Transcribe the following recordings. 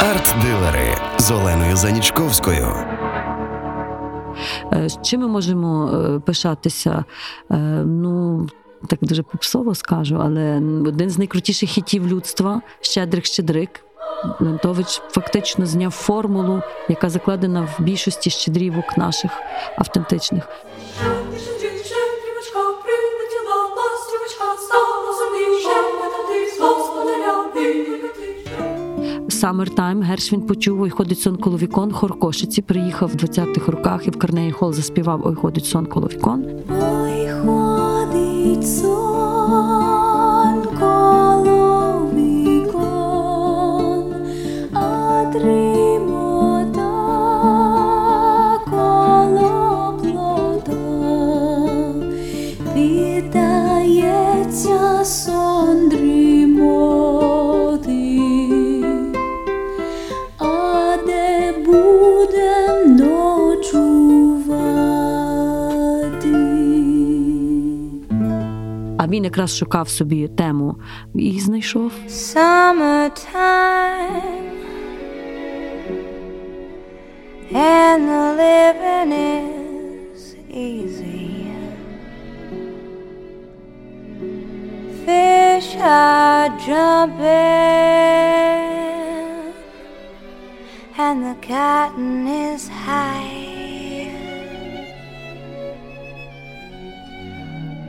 Арт-дилери з Оленою Занічковською. Е, з Чим ми можемо е, пишатися? Е, Ну, так дуже попсово скажу, але один з найкрутіших хітів людства Щедрик Щедрик. Лентович фактично зняв формулу, яка закладена в більшості щедрівок наших автентичних. Summertime, Гершвін почув Ой ходить сон коло вікон. Хор Кошиці приїхав в 20-х роках і в Карнеї Хол заспівав Ой ходить сон коло вікон. Ой, ходить сон коло вікон, а дрімота коло плота. Віддається сон він якраз шукав собі тему і знайшов. Summertime and the living is easy. Fish are jumping and the cotton is high.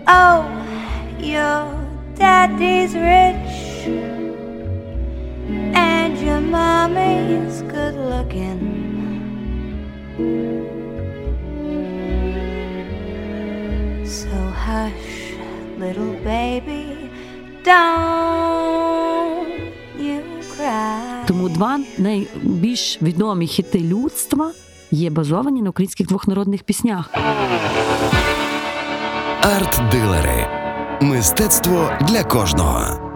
Oh, your daddy's rich and your mommy's good looking. So hush, little baby, don't you cry. Тому два найбільш відомі хіти людства є базовані на українських двох народних піснях. Арт-дилери. Мистецтво для кожного.